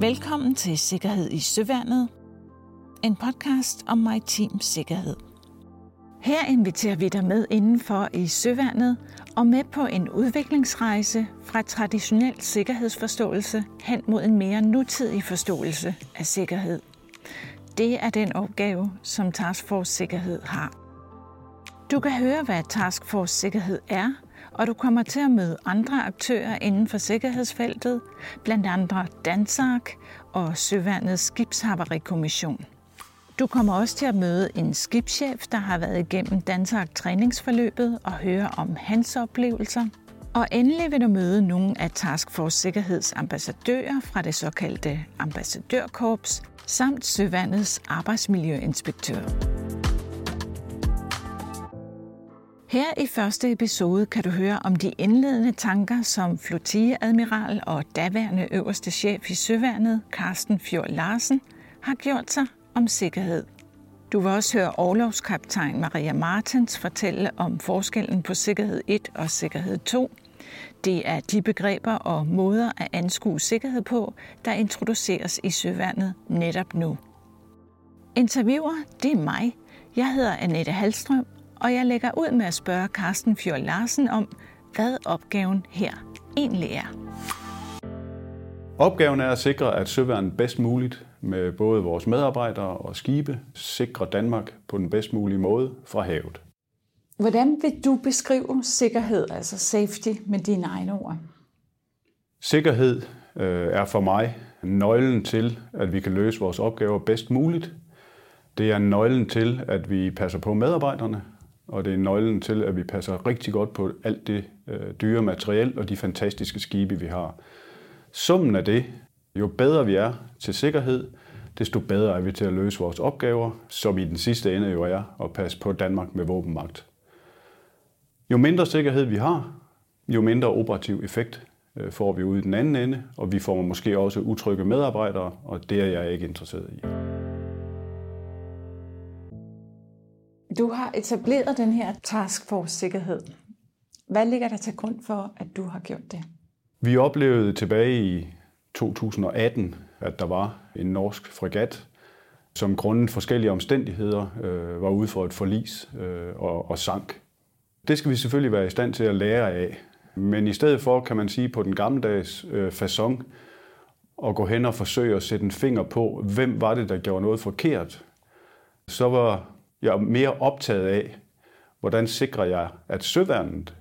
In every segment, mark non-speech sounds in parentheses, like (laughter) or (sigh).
Velkommen til Sikkerhed i Søværnet, en podcast om maritim sikkerhed. Her inviterer vi dig med indenfor i Søværnet og med på en udviklingsrejse fra traditionel sikkerhedsforståelse hen mod en mere nutidig forståelse af sikkerhed. Det er den opgave, som Task Force Sikkerhed har. Du kan høre, hvad Task Force Sikkerhed er, og du kommer til at møde andre aktører inden for sikkerhedsfeltet, blandt andre Dansark og Søværnets Skibshavarikommission. Du kommer også til at møde en skibschef, der har været igennem Dansark træningsforløbet og høre om hans oplevelser. Og endelig vil du møde nogle af Task Force Sikkerhedsambassadører fra det såkaldte ambassadørkorps, samt Søvandets arbejdsmiljøinspektør. Her i første episode kan du høre om de indledende tanker, som flotilleadmiral og daværende øverste chef i Søværnet, Carsten Fjord Larsen, har gjort sig om sikkerhed. Du vil også høre overlovskaptajn Maria Martens fortælle om forskellen på sikkerhed 1 og sikkerhed 2. Det er de begreber og måder at anskue sikkerhed på, der introduceres i Søværnet netop nu. Interviewer, det er mig. Jeg hedder Annette Halstrøm, og jeg lægger ud med at spørge Carsten Fjord Larsen om, hvad opgaven her egentlig er. Opgaven er at sikre, at søværnet bedst muligt med både vores medarbejdere og skibe sikrer Danmark på den bedst mulige måde fra havet. Hvordan vil du beskrive sikkerhed, altså safety, med dine egne ord? Sikkerhed øh, er for mig nøglen til, at vi kan løse vores opgaver bedst muligt. Det er nøglen til, at vi passer på medarbejderne, og det er nøglen til, at vi passer rigtig godt på alt det øh, dyre materiel og de fantastiske skibe, vi har. Summen af det, jo bedre vi er til sikkerhed, desto bedre er vi til at løse vores opgaver, som i den sidste ende jo er at passe på Danmark med våbenmagt. Jo mindre sikkerhed vi har, jo mindre operativ effekt øh, får vi ud i den anden ende, og vi får måske også utrygge medarbejdere, og det er jeg ikke interesseret i. Du har etableret den her task force sikkerhed. Hvad ligger der til grund for, at du har gjort det? Vi oplevede tilbage i 2018, at der var en norsk fregat, som grundet forskellige omstændigheder øh, var ude for et forlis øh, og, og sank. Det skal vi selvfølgelig være i stand til at lære af. Men i stedet for, kan man sige, på den gammeldags øh, façon, at gå hen og forsøge at sætte en finger på, hvem var det, der gjorde noget forkert, så var jeg er mere optaget af, hvordan sikrer jeg, at søværnet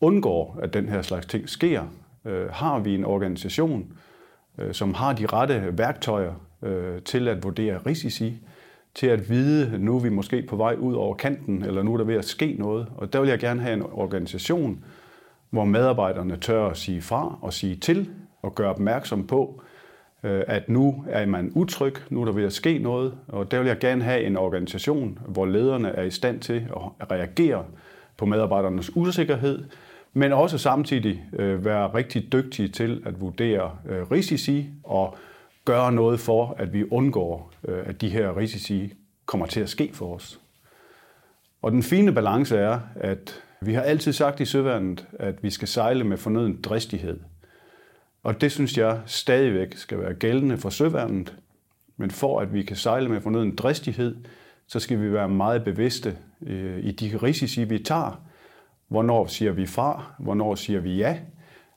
undgår, at den her slags ting sker. Øh, har vi en organisation, øh, som har de rette værktøjer øh, til at vurdere risici, til at vide, nu er vi måske på vej ud over kanten, eller nu er der ved at ske noget. Og der vil jeg gerne have en organisation, hvor medarbejderne tør at sige fra og sige til og gøre opmærksom på, Øh, at nu er man utryg, nu er der ved at ske noget, og der vil jeg gerne have en organisation, hvor lederne er i stand til at reagere på medarbejdernes usikkerhed, men også samtidig øh, være rigtig dygtige til at vurdere øh, risici og gøre noget for, at vi undgår, at de her risici kommer til at ske for os. Og den fine balance er, at vi har altid sagt i Søværnet, at vi skal sejle med fornøden dristighed. Og det synes jeg stadigvæk skal være gældende for søværnet. Men for at vi kan sejle med fornøden dristighed, så skal vi være meget bevidste øh, i de risici, vi tager. Hvornår siger vi fra? Hvornår siger vi ja?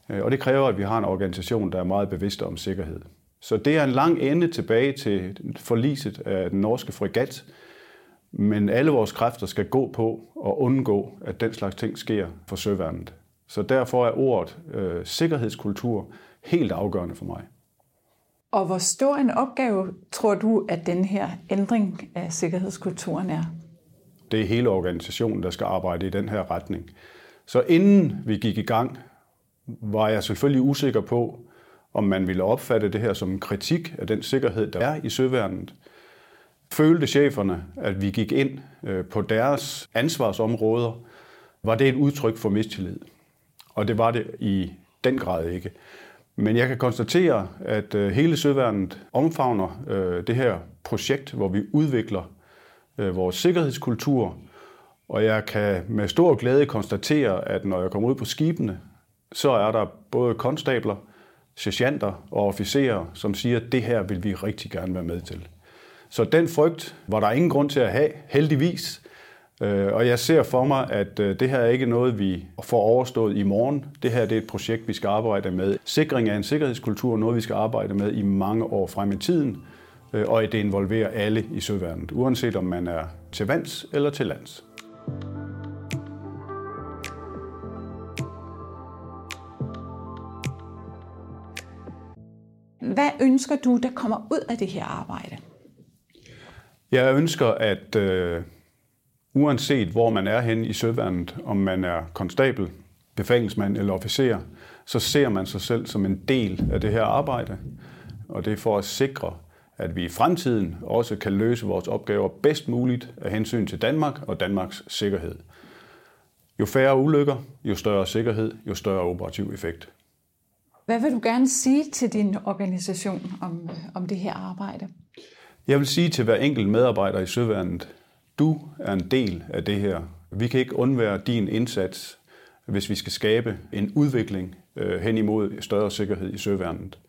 Øh, og det kræver, at vi har en organisation, der er meget bevidst om sikkerhed. Så det er en lang ende tilbage til forliset af den norske fregat. Men alle vores kræfter skal gå på at undgå, at den slags ting sker for søværnet. Så derfor er ordet øh, sikkerhedskultur helt afgørende for mig. Og hvor stor en opgave tror du, at den her ændring af sikkerhedskulturen er? Det er hele organisationen, der skal arbejde i den her retning. Så inden vi gik i gang, var jeg selvfølgelig usikker på, om man ville opfatte det her som en kritik af den sikkerhed, der er i søværnet. Følte cheferne, at vi gik ind øh, på deres ansvarsområder, var det et udtryk for mistillid. Og det var det i den grad ikke. Men jeg kan konstatere, at øh, hele Søværnet omfavner øh, det her projekt, hvor vi udvikler øh, vores sikkerhedskultur. Og jeg kan med stor glæde konstatere, at når jeg kommer ud på skibene, så er der både konstabler, sergeanter og officerer, som siger, at det her vil vi rigtig gerne være med til. Så den frygt var der ingen grund til at have, heldigvis. Øh, og jeg ser for mig, at øh, det her er ikke noget, vi får overstået i morgen. Det her det er et projekt, vi skal arbejde med. Sikring af en sikkerhedskultur er noget, vi skal arbejde med i mange år frem i tiden. Øh, og det involverer alle i søværnet, uanset om man er til vands eller til lands. Hvad ønsker du, der kommer ud af det her arbejde? Jeg ønsker, at øh, uanset hvor man er hen i søværnet, om man er konstabel, befalingsmand eller officer, så ser man sig selv som en del af det her arbejde. Og det er for at sikre, at vi i fremtiden også kan løse vores opgaver bedst muligt af hensyn til Danmark og Danmarks sikkerhed. Jo færre ulykker, jo større sikkerhed, jo større operativ effekt. Hvad vil du gerne sige til din organisation om, om det her arbejde? Jeg vil sige til hver enkelt medarbejder i Søværnet, du er en del af det her. Vi kan ikke undvære din indsats, hvis vi skal skabe en udvikling øh, hen imod større sikkerhed i Søværnet.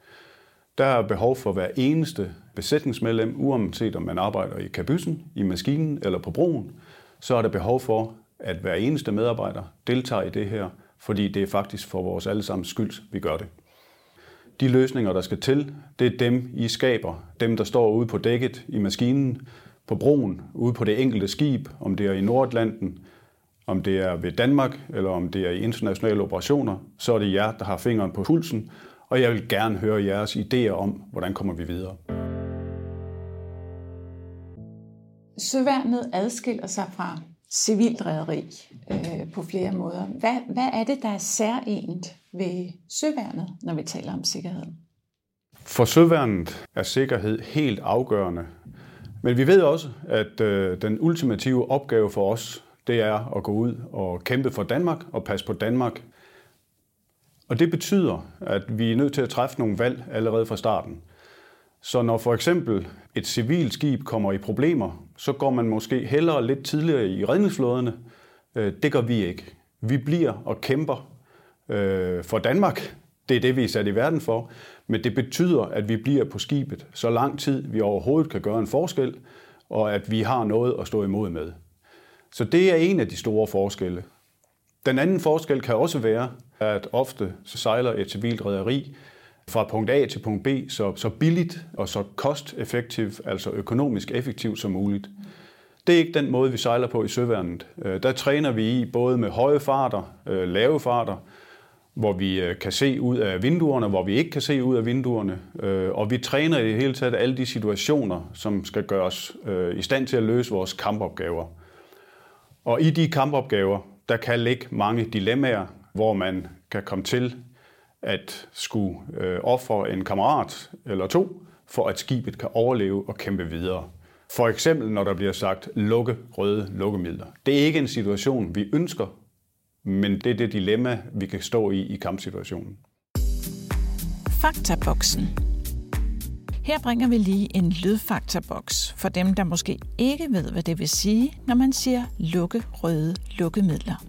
Der er behov for hver eneste besætningsmedlem, uanset om man arbejder i kabyssen, i maskinen eller på broen, så er der behov for, at hver eneste medarbejder deltager i det her, fordi det er faktisk for vores allesammens skyld, vi gør det. De løsninger, der skal til, det er dem, I skaber. Dem, der står ude på dækket i maskinen, på broen, ude på det enkelte skib, om det er i Nordatlanten, om det er ved Danmark, eller om det er i internationale operationer, så er det jer, der har fingeren på pulsen, og jeg vil gerne høre jeres idéer om, hvordan kommer vi videre. Søværnet adskiller sig fra civilt rederi øh, på flere måder. Hvad, hvad er det, der er særligt ved søværnet, når vi taler om sikkerhed? For søværnet er sikkerhed helt afgørende. Men vi ved også, at øh, den ultimative opgave for os, det er at gå ud og kæmpe for Danmark og passe på Danmark. Og det betyder, at vi er nødt til at træffe nogle valg allerede fra starten. Så når for eksempel et civilt skib kommer i problemer, så går man måske hellere lidt tidligere i redningsflåderne. Øh, det gør vi ikke. Vi bliver og kæmper øh, for Danmark. Det er det, vi er sat i verden for. Men det betyder, at vi bliver på skibet så lang tid, vi overhovedet kan gøre en forskel, og at vi har noget at stå imod med. Så det er en af de store forskelle. Den anden forskel kan også være, at ofte så sejler et civilt rederi fra punkt A til punkt B så, så billigt og så kosteffektivt, altså økonomisk effektivt som muligt. Det er ikke den måde, vi sejler på i søværnet. Øh, der træner vi i både med høje farter, øh, lave farter, hvor vi øh, kan se ud af vinduerne, hvor vi ikke kan se ud af vinduerne. Øh, og vi træner i det hele taget alle de situationer, som skal gøre os øh, i stand til at løse vores kampopgaver. Og i de kampopgaver, der kan ligge mange dilemmaer, hvor man kan komme til at skulle ofre en kammerat eller to, for at skibet kan overleve og kæmpe videre. For eksempel når der bliver sagt lukke røde lukkemidler. Det er ikke en situation, vi ønsker, men det er det dilemma, vi kan stå i i kampsituationen. Faktaboksen. Her bringer vi lige en lydfaktaboks for dem, der måske ikke ved, hvad det vil sige, når man siger lukke røde lukkemidler.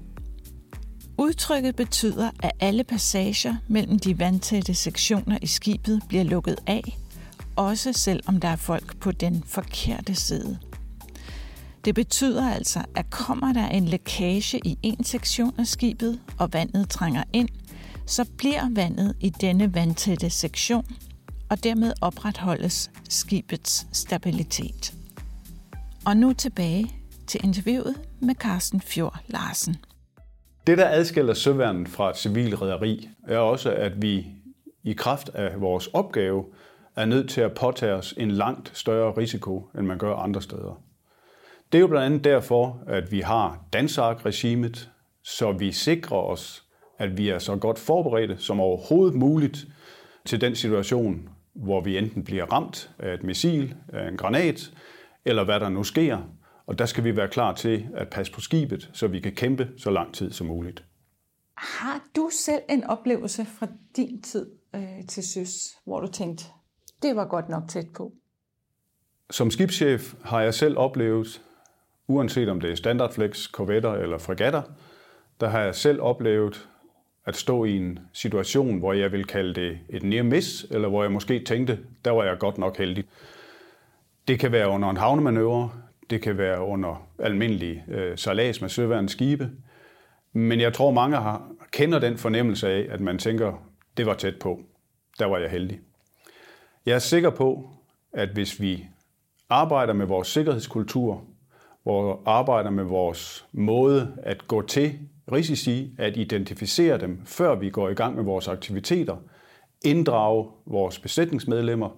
Udtrykket betyder, at alle passager mellem de vandtætte sektioner i skibet bliver lukket af, også selvom der er folk på den forkerte side. Det betyder altså, at kommer der en lækage i en sektion af skibet, og vandet trænger ind, så bliver vandet i denne vandtætte sektion, og dermed opretholdes skibets stabilitet. Og nu tilbage til interviewet med Carsten Fjord Larsen. Det, der adskiller søværnet fra et civil rederi, er også, at vi i kraft af vores opgave er nødt til at påtage os en langt større risiko, end man gør andre steder. Det er jo blandt andet derfor, at vi har Dansark-regimet, så vi sikrer os, at vi er så godt forberedte som overhovedet muligt til den situation, hvor vi enten bliver ramt af et missil, af en granat, eller hvad der nu sker, og der skal vi være klar til at passe på skibet, så vi kan kæmpe så lang tid som muligt. Har du selv en oplevelse fra din tid øh, til søs, hvor du tænkte, det var godt nok tæt på? Som skibschef har jeg selv oplevet, uanset om det er standardflex, korvetter eller fregatter, der har jeg selv oplevet at stå i en situation, hvor jeg vil kalde det et near miss, eller hvor jeg måske tænkte, der var jeg godt nok heldig. Det kan være under en havnemanøvre, det kan være under almindelig øh, salas med søværende skibe, men jeg tror, mange har, kender den fornemmelse af, at man tænker, det var tæt på, der var jeg heldig. Jeg er sikker på, at hvis vi arbejder med vores sikkerhedskultur, hvor arbejder med vores måde at gå til risici, at identificere dem, før vi går i gang med vores aktiviteter, inddrage vores besætningsmedlemmer,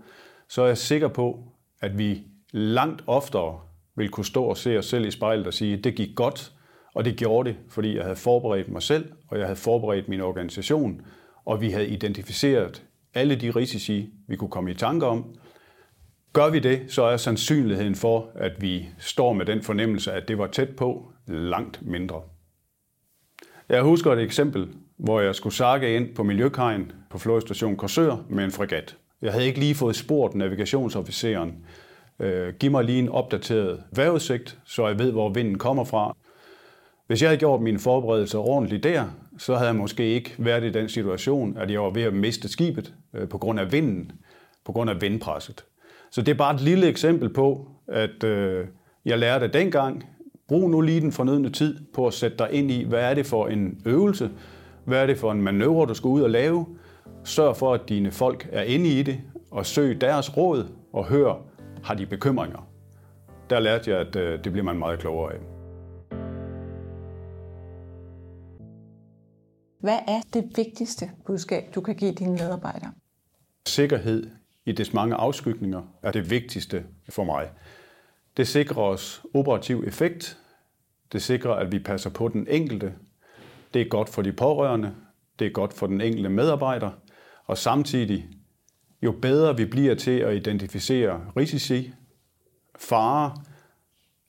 så er jeg sikker på, at vi langt oftere vil kunne stå og se os selv i spejlet og sige, at det gik godt, og det gjorde det, fordi jeg havde forberedt mig selv, og jeg havde forberedt min organisation, og vi havde identificeret alle de risici, vi kunne komme i tanke om. Gør vi det, så er sandsynligheden for, at vi står med den fornemmelse, at det var tæt på, langt mindre. Jeg husker et eksempel, hvor jeg skulle sakke ind på Miljøkajen på flådestation Korsør med en fregat. Jeg havde ikke lige fået spurgt navigationsofficeren, øh, giv mig lige en opdateret vejrudsigt, så jeg ved, hvor vinden kommer fra. Hvis jeg havde gjort mine forberedelser ordentligt der, så havde jeg måske ikke været i den situation, at jeg var ved at miste skibet øh, på grund af vinden, på grund af vindpresset. Så det er bare et lille eksempel på, at øh, jeg lærte dengang, brug nu lige den fornødne tid på at sætte dig ind i, hvad er det for en øvelse, hvad er det for en manøvre, du skal ud og lave. Sørg for, at dine folk er inde i det, og søg deres råd og hør, har de bekymringer. Der lærte jeg, at øh, det bliver man meget klogere af. Hvad er det vigtigste budskab, du kan give dine medarbejdere? Sikkerhed i dets mange afskygninger er det vigtigste for mig. Det sikrer os operativ effekt. Det sikrer, at vi passer på den enkelte. Det er godt for de pårørende. Det er godt for den enkelte medarbejder. Og samtidig, jo bedre vi bliver til at identificere risici, fare,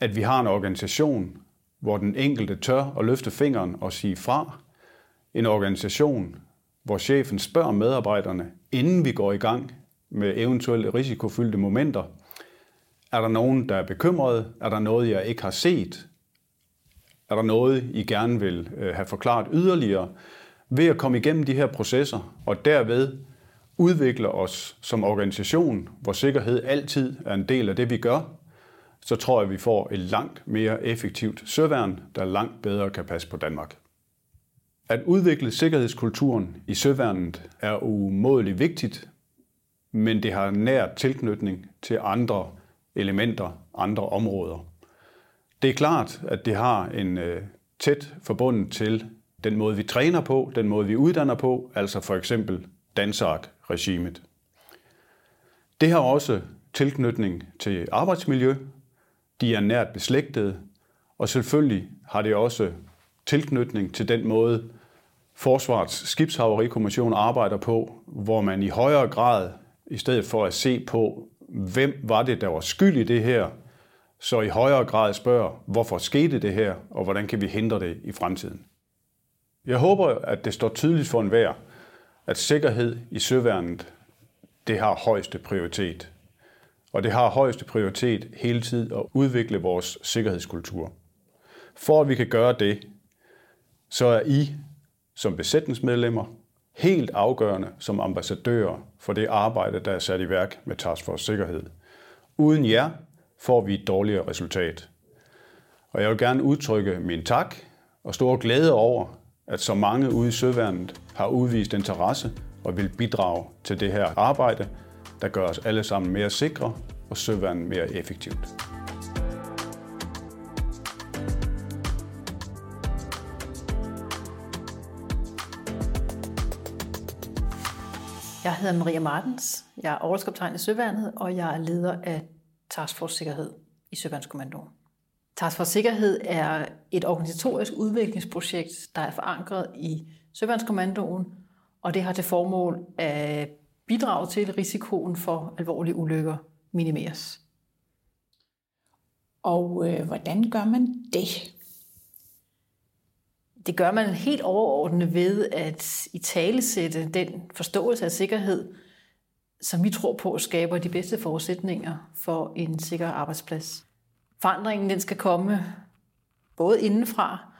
at vi har en organisation, hvor den enkelte tør at løfte fingeren og sige fra. En organisation, hvor chefen spørger medarbejderne, inden vi går i gang med eventuelle risikofyldte momenter. Er der nogen, der er bekymret? Er der noget, jeg ikke har set? Er der noget, I gerne vil øh, have forklaret yderligere? Ved at komme igennem de her processer og derved udvikle os som organisation, hvor sikkerhed altid er en del af det, vi gør, så tror jeg, at vi får et langt mere effektivt søværn, der langt bedre kan passe på Danmark. At udvikle sikkerhedskulturen i søværnet er umådeligt vigtigt, men det har nær tilknytning til andre elementer, andre områder. Det er klart, at det har en øh, tæt forbundet til den måde, vi træner på, den måde, vi uddanner på, altså for eksempel Dansark-regimet. Det har også tilknytning til arbejdsmiljø. De er nært beslægtede, og selvfølgelig har det også tilknytning til den måde, Forsvarets skibshaverikommission arbejder på, hvor man i højere grad i stedet for at se på, hvem var det, der var skyld i det her, så i højere grad spørger, hvorfor skete det her, og hvordan kan vi hindre det i fremtiden. Jeg håber, at det står tydeligt for enhver, at sikkerhed i søværnet, det har højeste prioritet. Og det har højeste prioritet hele tiden at udvikle vores sikkerhedskultur. For at vi kan gøre det, så er I som besætningsmedlemmer helt afgørende som ambassadører for det arbejde, der er sat i værk med Task Force Sikkerhed. Uden jer får vi et dårligere resultat. Og jeg vil gerne udtrykke min tak og stor glæde over, at så mange ude i Søværnet har udvist interesse og vil bidrage til det her arbejde, der gør os alle sammen mere sikre og Søværnet mere effektivt. Jeg hedder Maria Martens. Jeg er overskabtegn i Søværnet, og jeg er leder af Taskforce Sikkerhed i Søværnskommandoen. Taskforce Sikkerhed er et organisatorisk udviklingsprojekt, der er forankret i Søværnskommandoen, og det har til formål at bidrage til, at risikoen for alvorlige ulykker minimeres. Og øh, hvordan gør man det? Det gør man helt overordnet ved at i talesætte den forståelse af sikkerhed, som vi tror på skaber de bedste forudsætninger for en sikker arbejdsplads. Forandringen den skal komme både indenfra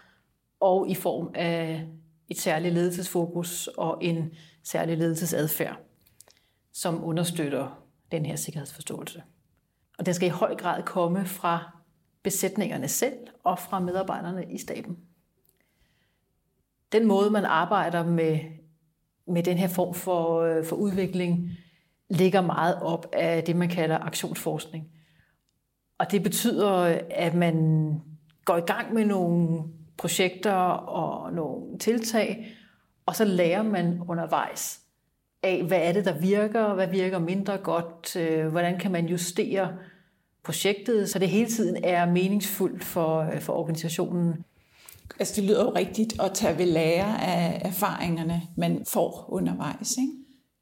og i form af et særligt ledelsesfokus og en særlig ledelsesadfærd, som understøtter den her sikkerhedsforståelse. Og den skal i høj grad komme fra besætningerne selv og fra medarbejderne i staben. Den måde, man arbejder med, med den her form for, øh, for udvikling, ligger meget op af det, man kalder aktionsforskning. Og det betyder, at man går i gang med nogle projekter og nogle tiltag, og så lærer man undervejs af, hvad er det, der virker, hvad virker mindre godt, øh, hvordan kan man justere projektet, så det hele tiden er meningsfuldt for, øh, for organisationen. Altså det lyder jo rigtigt at tage ved lære af erfaringerne, man får undervejs, ikke?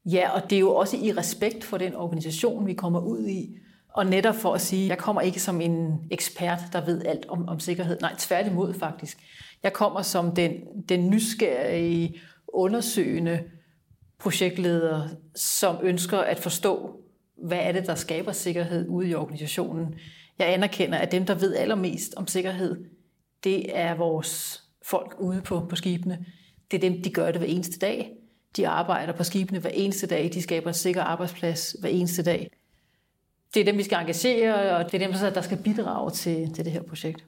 Ja, og det er jo også i respekt for den organisation, vi kommer ud i. Og netop for at sige, jeg kommer ikke som en ekspert, der ved alt om, om sikkerhed. Nej, tværtimod faktisk. Jeg kommer som den, den nysgerrige, undersøgende projektleder, som ønsker at forstå, hvad er det, der skaber sikkerhed ude i organisationen. Jeg anerkender, at dem, der ved allermest om sikkerhed, det er vores folk ude på, på skibene. Det er dem, de gør det hver eneste dag. De arbejder på skibene hver eneste dag. De skaber en sikker arbejdsplads hver eneste dag. Det er dem, vi skal engagere, og det er dem, der skal bidrage til, til det her projekt.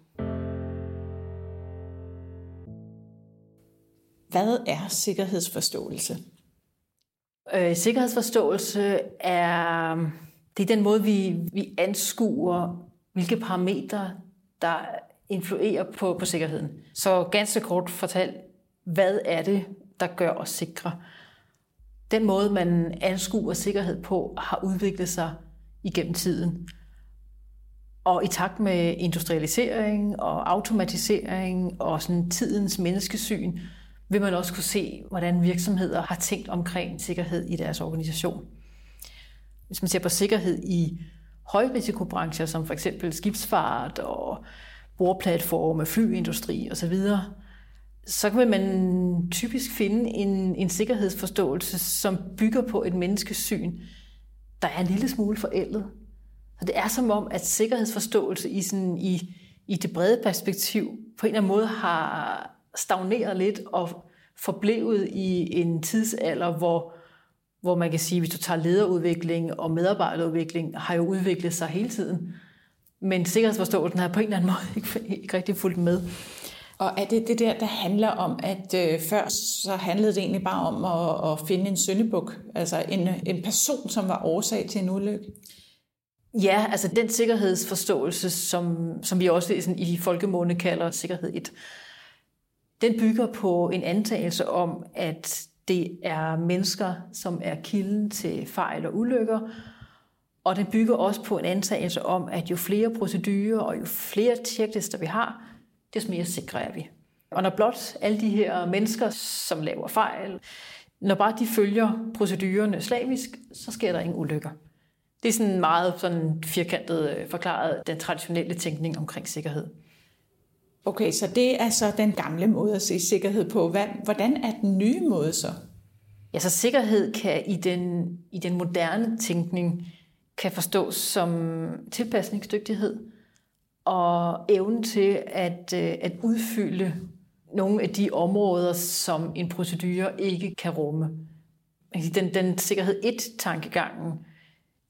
Hvad er sikkerhedsforståelse? Øh, sikkerhedsforståelse er, det er den måde, vi, vi anskuer, hvilke parametre, der influerer på, på sikkerheden. Så ganske kort fortalt, hvad er det, der gør os sikre? Den måde, man anskuer sikkerhed på, har udviklet sig igennem tiden. Og i takt med industrialisering og automatisering og sådan tidens menneskesyn, vil man også kunne se, hvordan virksomheder har tænkt omkring sikkerhed i deres organisation. Hvis man ser på sikkerhed i højrisikobrancher, som for eksempel skibsfart og boreplatforme, flyindustri osv., så kan man typisk finde en, en sikkerhedsforståelse, som bygger på et menneskesyn, der er en lille smule forældet. Så det er som om, at sikkerhedsforståelse i, sådan, i, i det brede perspektiv på en eller anden måde har stagneret lidt og forblevet i en tidsalder, hvor, hvor man kan sige, hvis du tager lederudvikling og medarbejderudvikling, har jo udviklet sig hele tiden. Men sikkerhedsforståelsen har på en eller anden måde (laughs) ikke, ikke rigtig fulgt med. Og er det det der, der handler om, at øh, før så handlede det egentlig bare om at, at finde en søndebuk, altså en, en person, som var årsag til en ulykke? Ja, altså den sikkerhedsforståelse, som, som vi også sådan, i folkemåne kalder sikkerhed 1, den bygger på en antagelse om, at det er mennesker, som er kilden til fejl og ulykker, og den bygger også på en antagelse om, at jo flere procedurer og jo flere checklister vi har, des mere sikre er vi. Og når blot alle de her mennesker, som laver fejl, når bare de følger procedurerne slavisk, så sker der ingen ulykker. Det er sådan meget sådan firkantet øh, forklaret den traditionelle tænkning omkring sikkerhed. Okay, så det er så den gamle måde at se sikkerhed på. Hvordan er den nye måde så? Ja, så sikkerhed kan i den, i den moderne tænkning kan forstås som tilpasningsdygtighed og evnen til at, øh, at udfylde nogle af de områder, som en procedure ikke kan rumme. Den, den sikkerhed 1-tankegangen,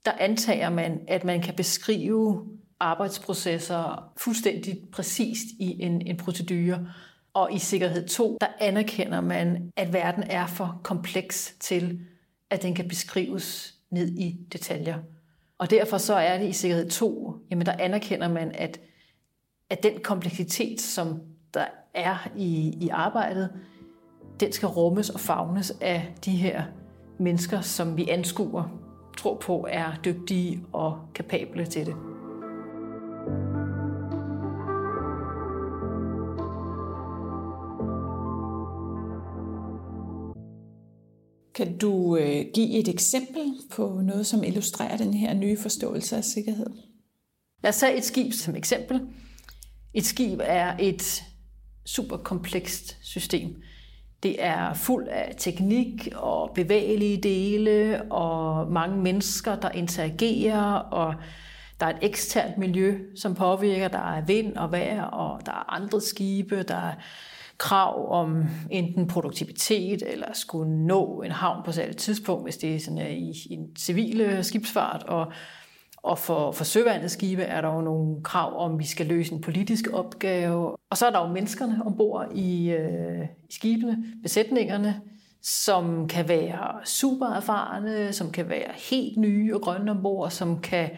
der antager man, at man kan beskrive arbejdsprocesser fuldstændig præcist i en, en procedure. Og i sikkerhed 2, der anerkender man, at verden er for kompleks til, at den kan beskrives ned i detaljer. Og derfor så er det i sikkerhed 2, jamen der anerkender man, at, at den kompleksitet, som der er i, i arbejdet, den skal rummes og fagnes af de her mennesker, som vi anskuer, tror på er dygtige og kapable til det. Kan du øh, give et eksempel på noget, som illustrerer den her nye forståelse af sikkerhed? Lad os tage et skib som eksempel. Et skib er et superkomplekst system. Det er fuld af teknik og bevægelige dele og mange mennesker, der interagerer, og der er et eksternt miljø, som påvirker. Der er vind og vejr, og der er andre skibe, der er krav om enten produktivitet eller skulle nå en havn på et tidspunkt, hvis det er sådan, er i, i en civil skibsfart. Og, og for, for søvandets skibe er der jo nogle krav om, at vi skal løse en politisk opgave. Og så er der jo menneskerne ombord i, øh, i skibene, besætningerne, som kan være super erfarne, som kan være helt nye og grønne ombord, som kan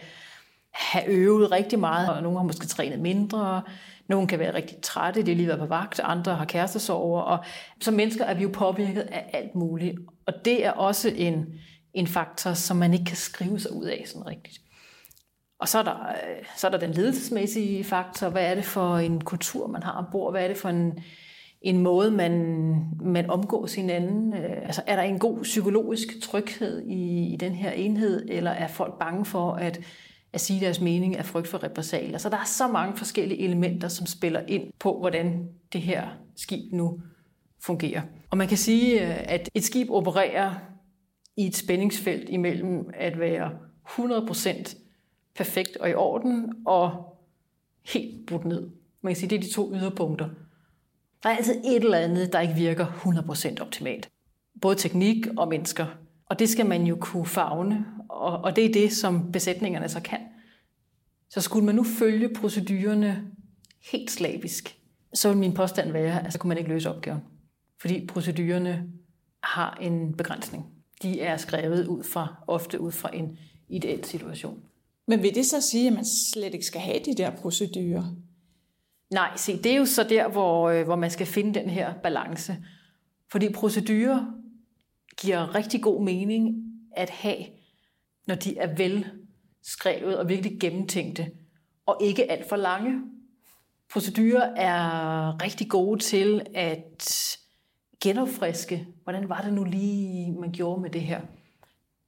have øvet rigtig meget, og nogle har måske trænet mindre, nogle kan være rigtig trætte, de har lige været på vagt, andre har kærestesover, og som mennesker er vi jo påvirket af alt muligt. Og det er også en, en faktor, som man ikke kan skrive sig ud af sådan rigtigt. Og så er, der, øh, så er der den ledelsesmæssige faktor. Hvad er det for en kultur, man har ombord? Hvad er det for en, en måde, man, man omgås hinanden? Øh, altså, er der en god psykologisk tryghed i, i den her enhed, eller er folk bange for, at at sige deres mening af frygt for repressalier. Så der er så mange forskellige elementer, som spiller ind på, hvordan det her skib nu fungerer. Og man kan sige, øh, at et skib opererer i et spændingsfelt imellem at være 100% perfekt og i orden, og helt brudt ned. Man kan sige, det er de to yderpunkter. Der er altid et eller andet, der ikke virker 100% optimalt. Både teknik og mennesker. Og det skal man jo kunne fagne og, og det er det, som besætningerne så kan. Så skulle man nu følge procedurerne helt slavisk, så vil min påstand være, at så kunne man ikke løse opgaven. Fordi procedurerne har en begrænsning. De er skrevet ud fra, ofte ud fra en ideel situation. Men vil det så sige, at man slet ikke skal have de der procedurer? Nej, se, det er jo så der, hvor, øh, hvor man skal finde den her balance. Fordi procedurer giver rigtig god mening at have, når de er vel skrevet og virkelig gennemtænkte, og ikke alt for lange. Procedurer er rigtig gode til at genopfriske, hvordan var det nu lige, man gjorde med det her.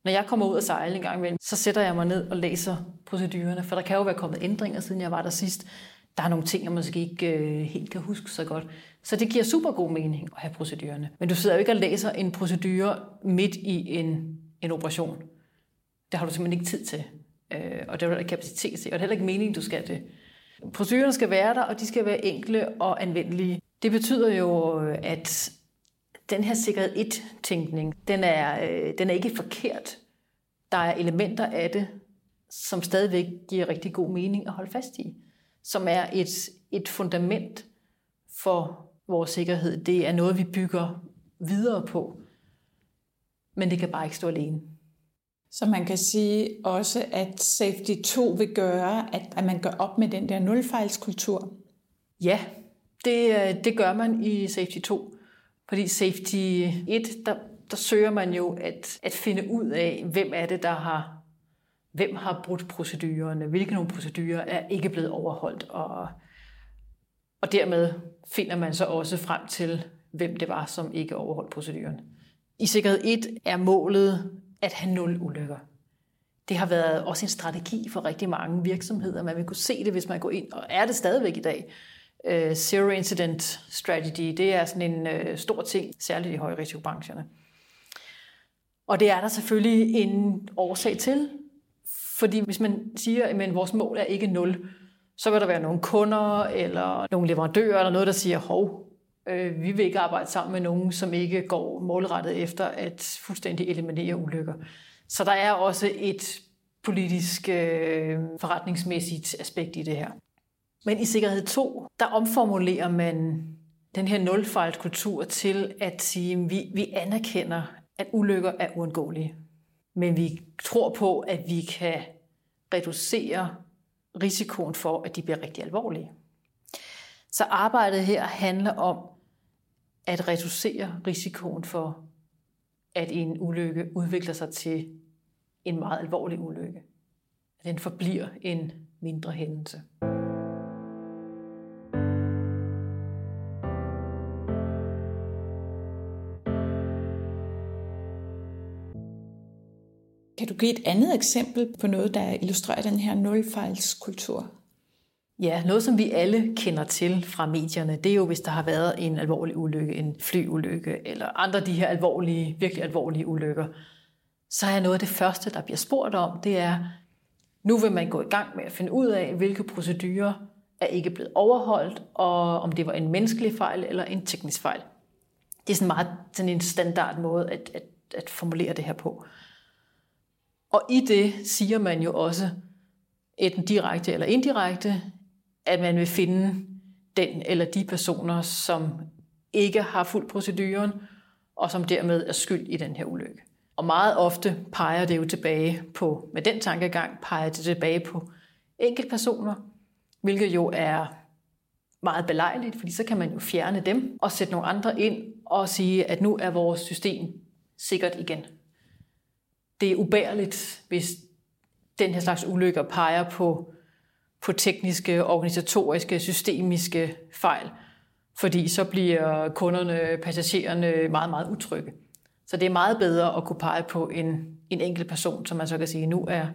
Når jeg kommer ud og sejle en gang imellem, så sætter jeg mig ned og læser procedurerne, for der kan jo være kommet ændringer, siden jeg var der sidst. Der er nogle ting, jeg måske ikke øh, helt kan huske så godt. Så det giver super god mening at have procedurerne. Men du sidder jo ikke og læser en procedure midt i en, en operation. Det har du simpelthen ikke tid til. Øh, og det er der ikke kapacitet til, og det er heller ikke meningen, du skal det. Procedurerne skal være der, og de skal være enkle og anvendelige. Det betyder jo, øh, at den her sikkerhed 1-tænkning, den er, øh, den er ikke forkert. Der er elementer af det, som stadigvæk giver rigtig god mening at holde fast i. Som er et, et fundament for vores sikkerhed. Det er noget, vi bygger videre på. Men det kan bare ikke stå alene. Så man kan sige også, at Safety 2 vil gøre, at, at man gør op med den der nulfejlskultur. Ja, det, øh, det gør man i Safety 2. Fordi Safety 1, der, der søger man jo at, at finde ud af, hvem er det, der har hvem har brudt procedurerne, hvilke nogle procedurer er ikke blevet overholdt, og, og dermed finder man så også frem til, hvem det var, som ikke overholdt proceduren. I sikkerhed 1 er målet at have nul ulykker. Det har været også en strategi for rigtig mange virksomheder. Man vil kunne se det, hvis man går ind, og er det stadigvæk i dag. Uh, zero incident strategy, det er sådan en uh, stor ting, særligt i højrisikobrancherne. Og det er der selvfølgelig en årsag til, fordi hvis man siger, at vores mål er ikke nul, så vil der være nogle kunder eller nogle leverandører eller noget, der siger, hov, Øh, vi vil ikke arbejde sammen med nogen, som ikke går målrettet efter at fuldstændig eliminere ulykker. Så der er også et politisk øh, forretningsmæssigt aspekt i det her. Men i Sikkerhed 2, der omformulerer man den her nulfejlskultur til at sige, at vi, vi anerkender, at ulykker er uundgåelige. Men vi tror på, at vi kan reducere risikoen for, at de bliver rigtig alvorlige. Så arbejdet her handler om at reducere risikoen for, at en ulykke udvikler sig til en meget alvorlig ulykke. At den forbliver en mindre hændelse. Kan du give et andet eksempel på noget, der illustrerer den her nulfejlskultur? Ja, noget som vi alle kender til fra medierne, det er jo, hvis der har været en alvorlig ulykke, en flyulykke, eller andre af de her alvorlige, virkelig alvorlige ulykker, så er noget af det første, der bliver spurgt om, det er, nu vil man gå i gang med at finde ud af, hvilke procedurer er ikke blevet overholdt, og om det var en menneskelig fejl eller en teknisk fejl. Det er sådan meget sådan en standard måde at, at, at formulere det her på. Og i det siger man jo også, enten direkte eller indirekte, at man vil finde den eller de personer, som ikke har fuldt proceduren, og som dermed er skyld i den her ulykke. Og meget ofte peger det jo tilbage på, med den tankegang, peger det tilbage på enkeltpersoner, hvilket jo er meget belejligt, fordi så kan man jo fjerne dem og sætte nogle andre ind og sige, at nu er vores system sikkert igen. Det er ubærligt, hvis den her slags ulykker peger på, på tekniske, organisatoriske, systemiske fejl, fordi så bliver kunderne, passagererne meget, meget utrygge. Så det er meget bedre at kunne pege på en, en enkelt person, som man så kan sige, nu er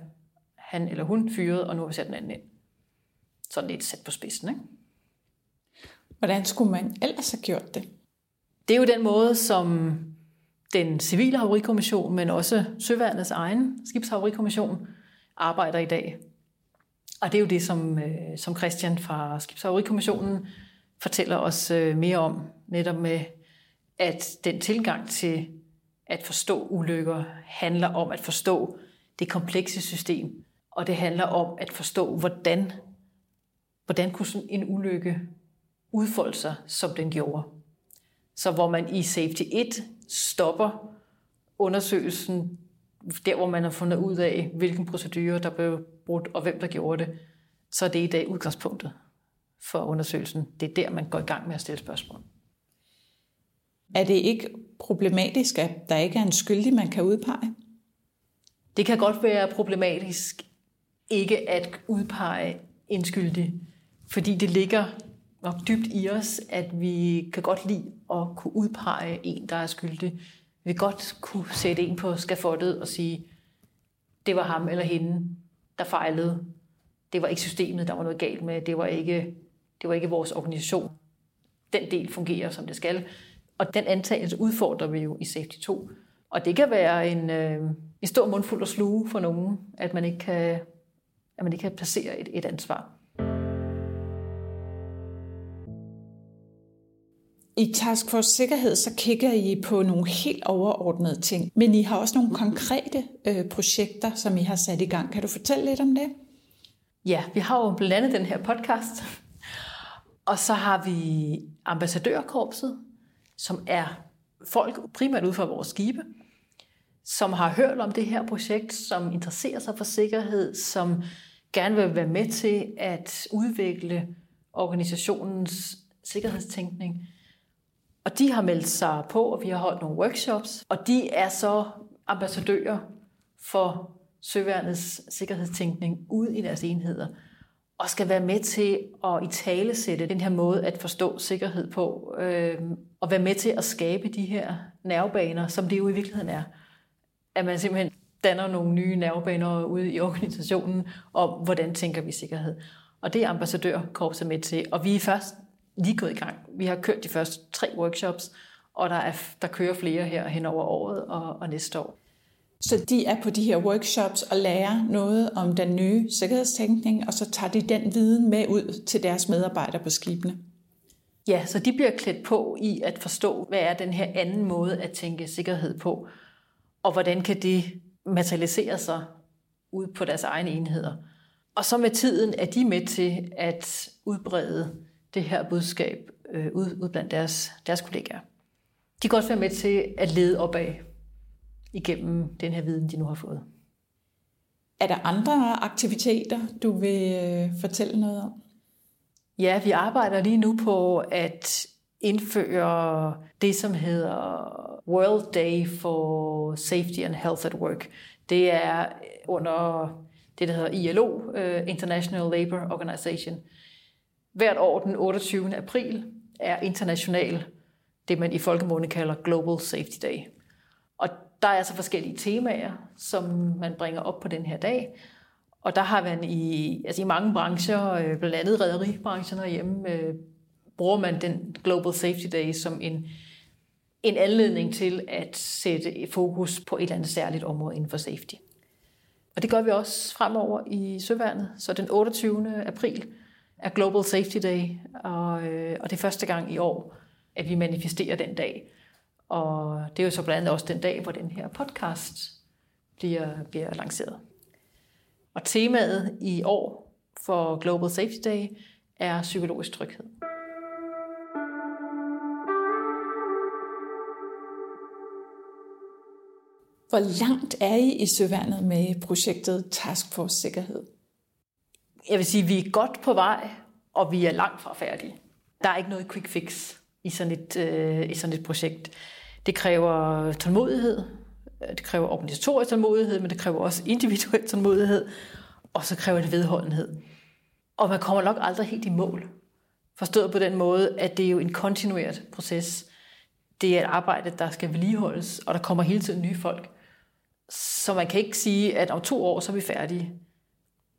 han eller hun fyret, og nu har vi sat den anden ind. Sådan lidt sat på spidsen. Ikke? Hvordan skulle man ellers have gjort det? Det er jo den måde, som den civile haverikommission, men også Søværnets egen skibshaverikommission arbejder i dag. Og det er jo det, som, øh, som Christian fra Skibshaverikommissionen fortæller os øh, mere om, netop med, at den tilgang til at forstå ulykker handler om at forstå det komplekse system, og det handler om at forstå, hvordan, hvordan kunne sådan en ulykke udfolde sig, som den gjorde. Så hvor man i Safety 1 stopper undersøgelsen, der hvor man har fundet ud af, hvilken procedure der blev brudt, og hvem der gjorde det, så er det i dag udgangspunktet for undersøgelsen. Det er der, man går i gang med at stille spørgsmål. Er det ikke problematisk, at der ikke er en skyldig, man kan udpege? Det kan godt være problematisk ikke at udpege en skyldig, fordi det ligger nok dybt i os, at vi kan godt lide at kunne udpege en, der er skyldig. Vi godt kunne sætte en på skafottet og sige, det var ham eller hende, der fejlede. Det var ikke systemet, der var noget galt med. Det var ikke, det var ikke vores organisation. Den del fungerer, som det skal. Og den antagelse udfordrer vi jo i Safety 2. Og det kan være en, øh, en stor mundfuld at sluge for nogen, at man ikke kan, at man ikke kan placere et, et ansvar. I Task Force Sikkerhed, så kigger I på nogle helt overordnede ting, men I har også nogle konkrete øh, projekter, som I har sat i gang. Kan du fortælle lidt om det? Ja, vi har jo blandt andet den her podcast, og så har vi ambassadørkorpset, som er folk primært ud fra vores skibe, som har hørt om det her projekt, som interesserer sig for sikkerhed, som gerne vil være med til at udvikle organisationens sikkerhedstænkning. Og de har meldt sig på, og vi har holdt nogle workshops, og de er så ambassadører for Søværnets sikkerhedstænkning ud i deres enheder og skal være med til at i tale sætte den her måde at forstå sikkerhed på, øh, og være med til at skabe de her nervebaner, som det jo i virkeligheden er. At man simpelthen danner nogle nye nervebaner ude i organisationen, om hvordan tænker vi sikkerhed. Og det er ambassadørkorpset med til, og vi er først lige gået i gang. Vi har kørt de første tre workshops, og der, er, der kører flere her hen over året og, og næste år. Så de er på de her workshops og lærer noget om den nye sikkerhedstænkning, og så tager de den viden med ud til deres medarbejdere på skibene. Ja, så de bliver klædt på i at forstå, hvad er den her anden måde at tænke sikkerhed på, og hvordan kan det materialisere sig ud på deres egne enheder. Og så med tiden er de med til at udbrede det her budskab øh, ud, ud blandt deres, deres kollegaer. De kan også være med til at lede opad igennem den her viden, de nu har fået. Er der andre aktiviteter, du vil øh, fortælle noget om? Ja, vi arbejder lige nu på at indføre det, som hedder World Day for Safety and Health at Work. Det er under det, der hedder ILO, øh, International Labour Organization. Hvert år den 28. april er international, det man i folkemunde kalder Global Safety Day. Og der er altså forskellige temaer, som man bringer op på den her dag. Og der har man i, altså i mange brancher, øh, blandt andet rædderibranchen herhjemme, øh, bruger man den Global Safety Day som en, en anledning til at sætte fokus på et eller andet særligt område inden for safety. Og det gør vi også fremover i Søværnet. Så den 28. april er Global Safety Day, og, øh, og det er første gang i år, at vi manifesterer den dag. Og det er jo så blandt andet også den dag, hvor den her podcast bliver, bliver lanceret. Og temaet i år for Global Safety Day er psykologisk tryghed. Hvor langt er I i Søværnet med projektet Task Force Sikkerhed? Jeg vil sige, at vi er godt på vej, og vi er langt fra færdige. Der er ikke noget quick fix i sådan et, øh, i sådan et projekt. Det kræver tålmodighed, øh, det kræver organisatorisk tålmodighed, men det kræver også individuel tålmodighed, og så kræver det vedholdenhed. Og man kommer nok aldrig helt i mål. Forstået på den måde, at det er jo en kontinueret proces. Det er et arbejde, der skal vedligeholdes, og der kommer hele tiden nye folk. Så man kan ikke sige, at om to år, så er vi færdige.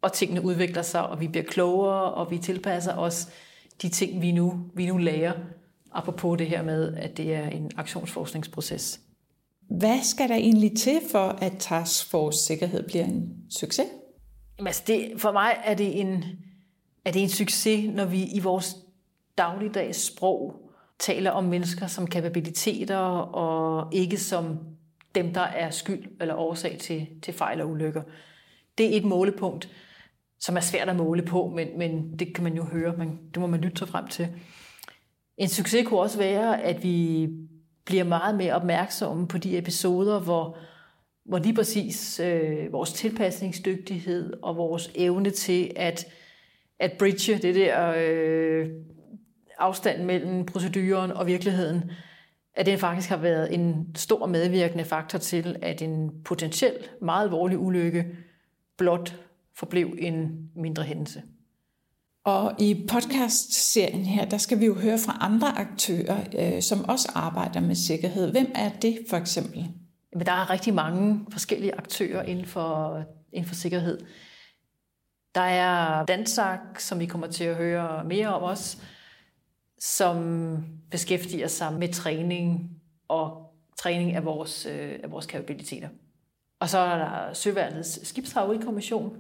Og tingene udvikler sig, og vi bliver klogere, og vi tilpasser os de ting, vi nu, vi nu lærer. Apropos det her med, at det er en aktionsforskningsproces. Hvad skal der egentlig til for, at Task Force Sikkerhed bliver en succes? Jamen, altså det, for mig er det, en, er det en succes, når vi i vores dagligdags sprog taler om mennesker som kapabiliteter og ikke som dem, der er skyld eller årsag til, til fejl og ulykker. Det er et målepunkt, som er svært at måle på, men, men det kan man jo høre, man, det må man lytte sig frem til. En succes kunne også være, at vi bliver meget mere opmærksomme på de episoder, hvor, hvor lige præcis øh, vores tilpasningsdygtighed og vores evne til at, at bridge det der øh, afstand mellem proceduren og virkeligheden, at det faktisk har været en stor medvirkende faktor til, at en potentiel meget alvorlig ulykke blot forblev en mindre hændelse. Og i podcast-serien her, der skal vi jo høre fra andre aktører, øh, som også arbejder med sikkerhed. Hvem er det for eksempel? Men der er rigtig mange forskellige aktører inden for, inden for sikkerhed. Der er Dansak, som vi kommer til at høre mere om os, som beskæftiger sig med træning og træning af vores, øh, af vores kapabiliteter. Og så er der Søværnets Skibshaverikommission,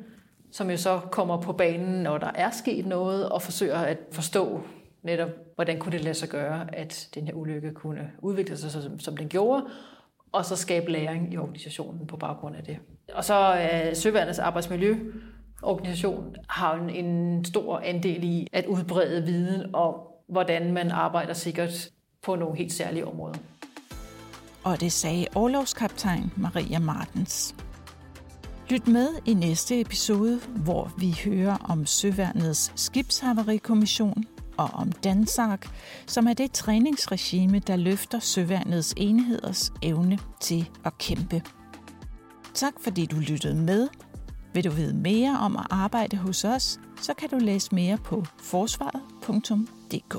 som jo så kommer på banen, når der er sket noget, og forsøger at forstå netop, hvordan kunne det lade sig gøre, at den her ulykke kunne udvikle sig, som, som den gjorde, og så skabe læring i organisationen på baggrund af det. Og så er Søværnets arbejdsmiljøorganisation har en, en stor andel i at udbrede viden om, hvordan man arbejder sikkert på nogle helt særlige områder. Og det sagde overlovskaptajn Maria Martens. Lyt med i næste episode, hvor vi hører om Søværnets skibshavarikommission og om Dansak, som er det træningsregime, der løfter Søværnets enheders evne til at kæmpe. Tak fordi du lyttede med. Vil du vide mere om at arbejde hos os, så kan du læse mere på forsvaret.dk.